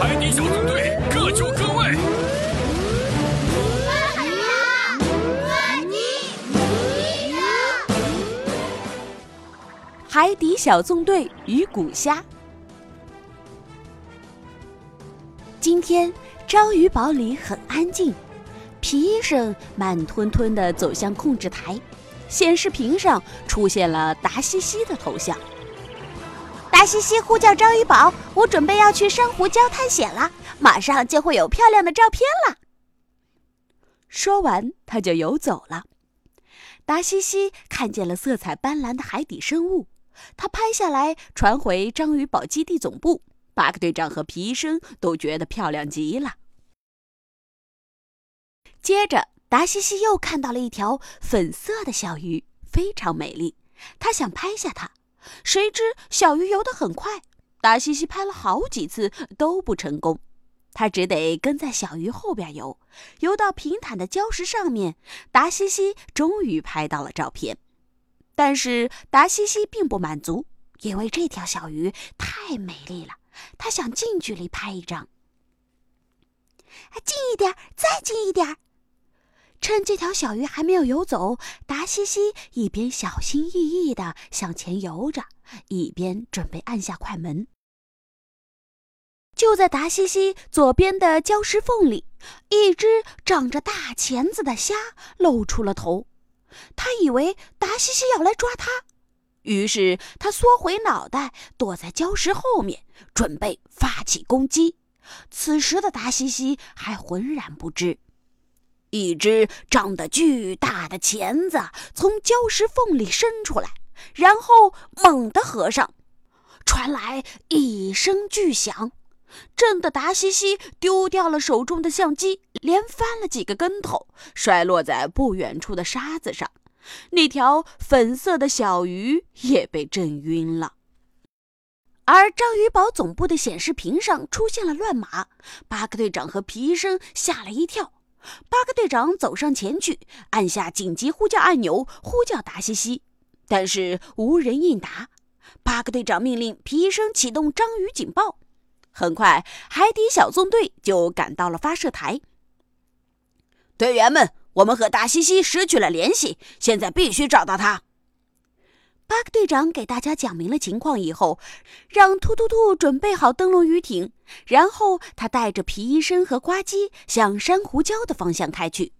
海底小纵队各就各位。海底小纵队与古虾。今天章鱼堡里很安静，皮医生慢吞吞地走向控制台，显示屏上出现了达西西的头像。达西西呼叫章鱼堡，我准备要去珊瑚礁探险了，马上就会有漂亮的照片了。说完，他就游走了。达西西看见了色彩斑斓的海底生物，他拍下来传回章鱼堡基地总部。巴克队长和皮医生都觉得漂亮极了。接着，达西西又看到了一条粉色的小鱼，非常美丽，他想拍下它。谁知小鱼游得很快，达西西拍了好几次都不成功，他只得跟在小鱼后边游，游到平坦的礁石上面，达西西终于拍到了照片。但是达西西并不满足，因为这条小鱼太美丽了，他想近距离拍一张。近一点，再近一点。趁这条小鱼还没有游走，达西西一边小心翼翼地向前游着，一边准备按下快门。就在达西西左边的礁石缝里，一只长着大钳子的虾露出了头。他以为达西西要来抓它，于是他缩回脑袋，躲在礁石后面，准备发起攻击。此时的达西西还浑然不知。一只长得巨大的钳子从礁石缝里伸出来，然后猛地合上，传来一声巨响，震得达西西丢掉了手中的相机，连翻了几个跟头，摔落在不远处的沙子上。那条粉色的小鱼也被震晕了。而章鱼堡总部的显示屏上出现了乱码，巴克队长和皮医生吓了一跳。巴克队长走上前去，按下紧急呼叫按钮，呼叫达西西，但是无人应答。巴克队长命令皮医生启动章鱼警报。很快，海底小纵队就赶到了发射台。队员们，我们和达西西失去了联系，现在必须找到他。队长给大家讲明了情况以后，让突突兔准备好灯笼鱼艇，然后他带着皮医生和呱唧向珊瑚礁的方向开去。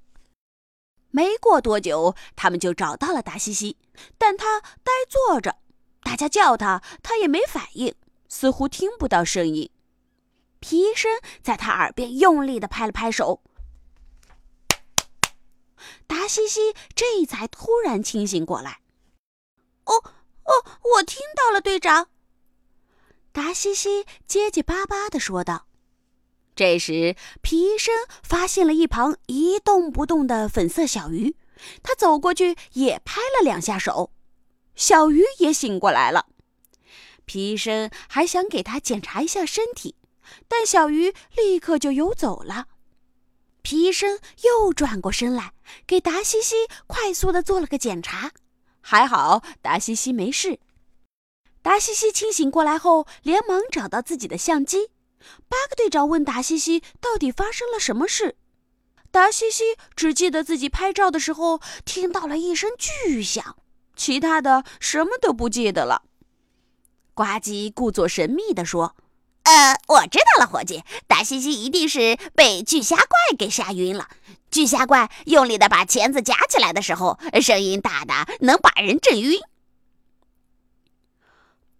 没过多久，他们就找到了达西西，但他呆坐着，大家叫他，他也没反应，似乎听不到声音。皮医生在他耳边用力地拍了拍手，达西西这才突然清醒过来。哦，我听到了，队长。达西西结结巴巴的说道。这时，皮医生发现了一旁一动不动的粉色小鱼，他走过去也拍了两下手，小鱼也醒过来了。皮医生还想给他检查一下身体，但小鱼立刻就游走了。皮医生又转过身来，给达西西快速的做了个检查。还好，达西西没事。达西西清醒过来后，连忙找到自己的相机。巴克队长问达西西：“到底发生了什么事？”达西西只记得自己拍照的时候听到了一声巨响，其他的什么都不记得了。呱唧故作神秘地说：“呃，我知道了，伙计，达西西一定是被巨虾怪给吓晕了。”巨虾怪用力的把钳子夹起来的时候，声音大的能把人震晕。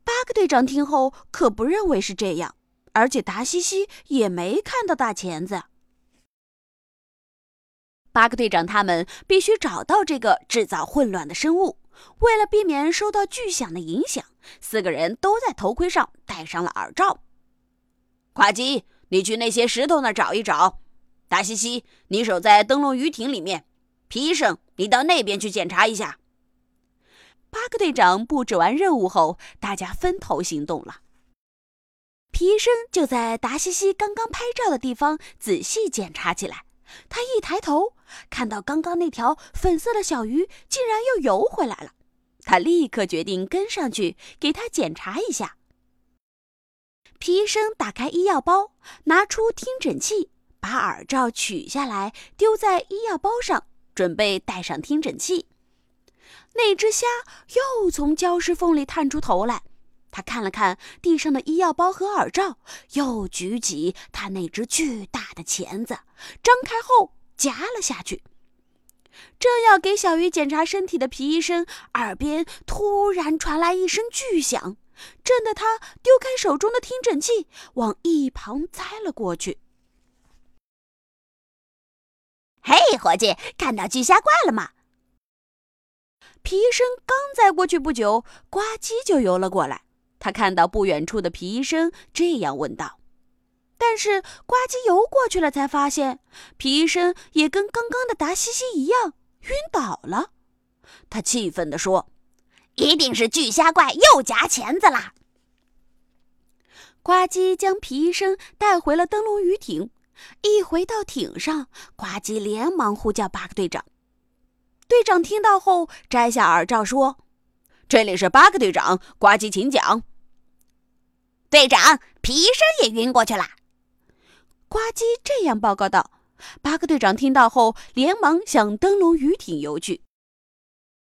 巴克队长听后可不认为是这样，而且达西西也没看到大钳子。巴克队长他们必须找到这个制造混乱的生物。为了避免受到巨响的影响，四个人都在头盔上戴上了耳罩。呱唧，你去那些石头那儿找一找。达西西，你守在灯笼鱼艇里面。皮医生，你到那边去检查一下。巴克队长布置完任务后，大家分头行动了。皮医生就在达西西刚刚拍照的地方仔细检查起来。他一抬头，看到刚刚那条粉色的小鱼竟然又游回来了。他立刻决定跟上去给他检查一下。皮医生打开医药包，拿出听诊器，把耳罩取下来，丢在医药包上，准备戴上听诊器。那只虾又从礁石缝里探出头来，他看了看地上的医药包和耳罩，又举起他那只巨大的钳子，张开后夹了下去。正要给小鱼检查身体的皮医生耳边突然传来一声巨响，震得他丢开手中的听诊器，往一旁栽了过去。嘿，伙计，看到巨虾怪了吗？皮医生刚栽过去不久，呱唧就游了过来。他看到不远处的皮医生，这样问道。但是呱唧游过去了，才发现皮医生也跟刚刚的达西西一样晕倒了。他气愤地说：“一定是巨虾怪又夹钳子啦！”呱唧将皮医生带回了灯笼鱼艇。一回到艇上，呱唧连忙呼叫巴克队长。队长听到后，摘下耳罩说：“这里是巴克队长，呱唧，请讲。”队长，皮医生也晕过去了。呱唧这样报告道。巴克队长听到后，连忙向灯笼鱼艇游去。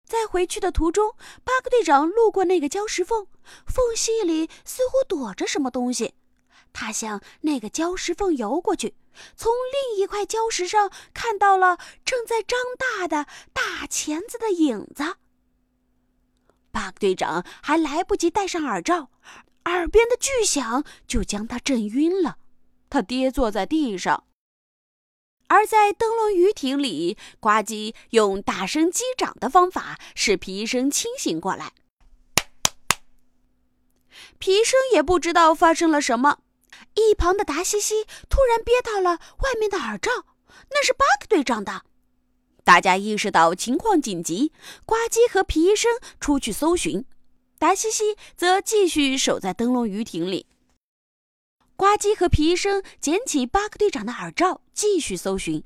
在回去的途中，巴克队长路过那个礁石缝，缝隙里似乎躲着什么东西。他向那个礁石缝游过去，从另一块礁石上看到了正在张大的大钳子的影子。巴克队长还来不及戴上耳罩，耳边的巨响就将他震晕了。他跌坐在地上，而在灯笼鱼艇里，呱唧用大声击掌的方法使皮医生清醒过来。皮医生也不知道发生了什么，一旁的达西西突然憋到了外面的耳罩，那是巴克队长的。大家意识到情况紧急，呱唧和皮医生出去搜寻，达西西则继续守在灯笼鱼艇里。呱唧和皮医生捡起巴克队长的耳罩，继续搜寻。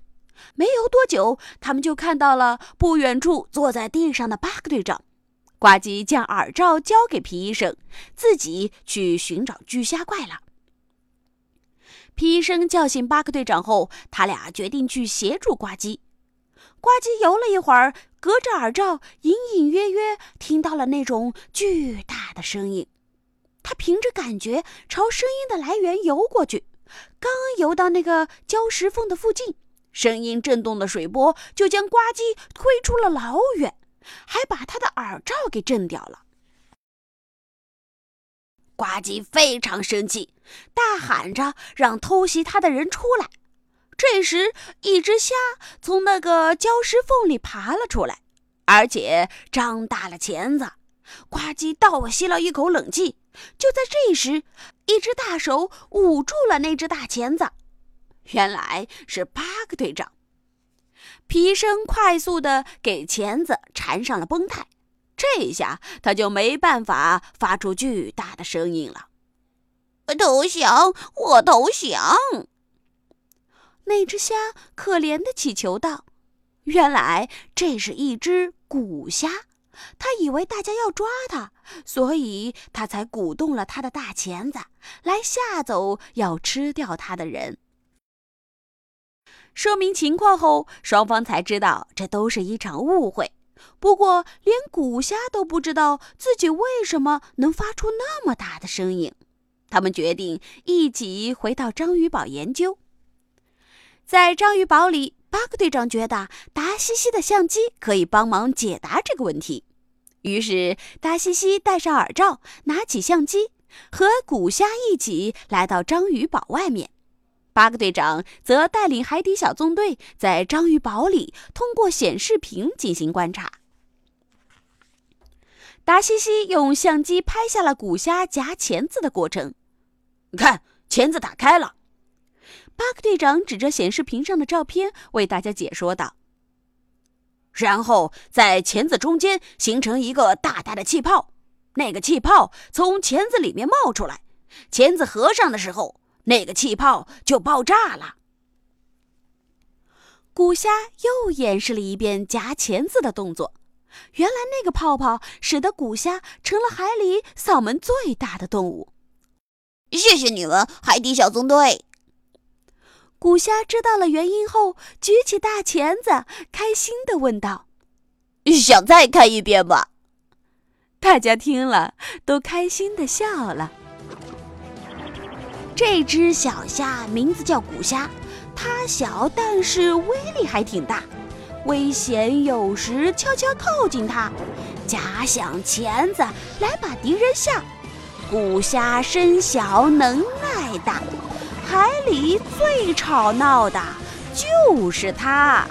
没有多久，他们就看到了不远处坐在地上的巴克队长。呱唧将耳罩交给皮医生，自己去寻找巨虾怪了。皮医生叫醒巴克队长后，他俩决定去协助呱唧。呱唧游了一会儿，隔着耳罩，隐隐约约听到了那种巨大的声音。他凭着感觉朝声音的来源游过去，刚游到那个礁石缝的附近，声音震动的水波就将呱唧推出了老远，还把他的耳罩给震掉了。呱唧非常生气，大喊着让偷袭他的人出来。这时，一只虾从那个礁石缝里爬了出来，而且张大了钳子。呱唧倒吸了一口冷气。就在这时，一只大手捂住了那只大钳子，原来是巴克队长。皮生快速的给钳子缠上了绷带，这下他就没办法发出巨大的声音了。投降！我投降！那只虾可怜的祈求道：“原来这是一只古虾。”他以为大家要抓他，所以他才鼓动了他的大钳子，来吓走要吃掉他的人。说明情况后，双方才知道这都是一场误会。不过，连古虾都不知道自己为什么能发出那么大的声音。他们决定一起回到章鱼堡研究。在章鱼堡里。巴克队长觉得达西西的相机可以帮忙解答这个问题，于是达西西戴上耳罩，拿起相机，和古虾一起来到章鱼堡外面。巴克队长则带领海底小纵队在章鱼堡里通过显示屏进行观察。达西西用相机拍下了古虾夹钳子的过程，看，钳子打开了。巴克队长指着显示屏上的照片为大家解说道：“然后在钳子中间形成一个大大的气泡，那个气泡从钳子里面冒出来，钳子合上的时候，那个气泡就爆炸了。”古虾又演示了一遍夹钳子的动作，原来那个泡泡使得古虾成了海里嗓门最大的动物。谢谢你们，海底小纵队。古虾知道了原因后，举起大钳子，开心地问道：“想再看一遍吗？”大家听了，都开心地笑了。这只小虾名字叫古虾，它小，但是威力还挺大。危险有时悄悄靠近它，假想钳子来把敌人吓。古虾身小，能耐大。海里最吵闹的就是它。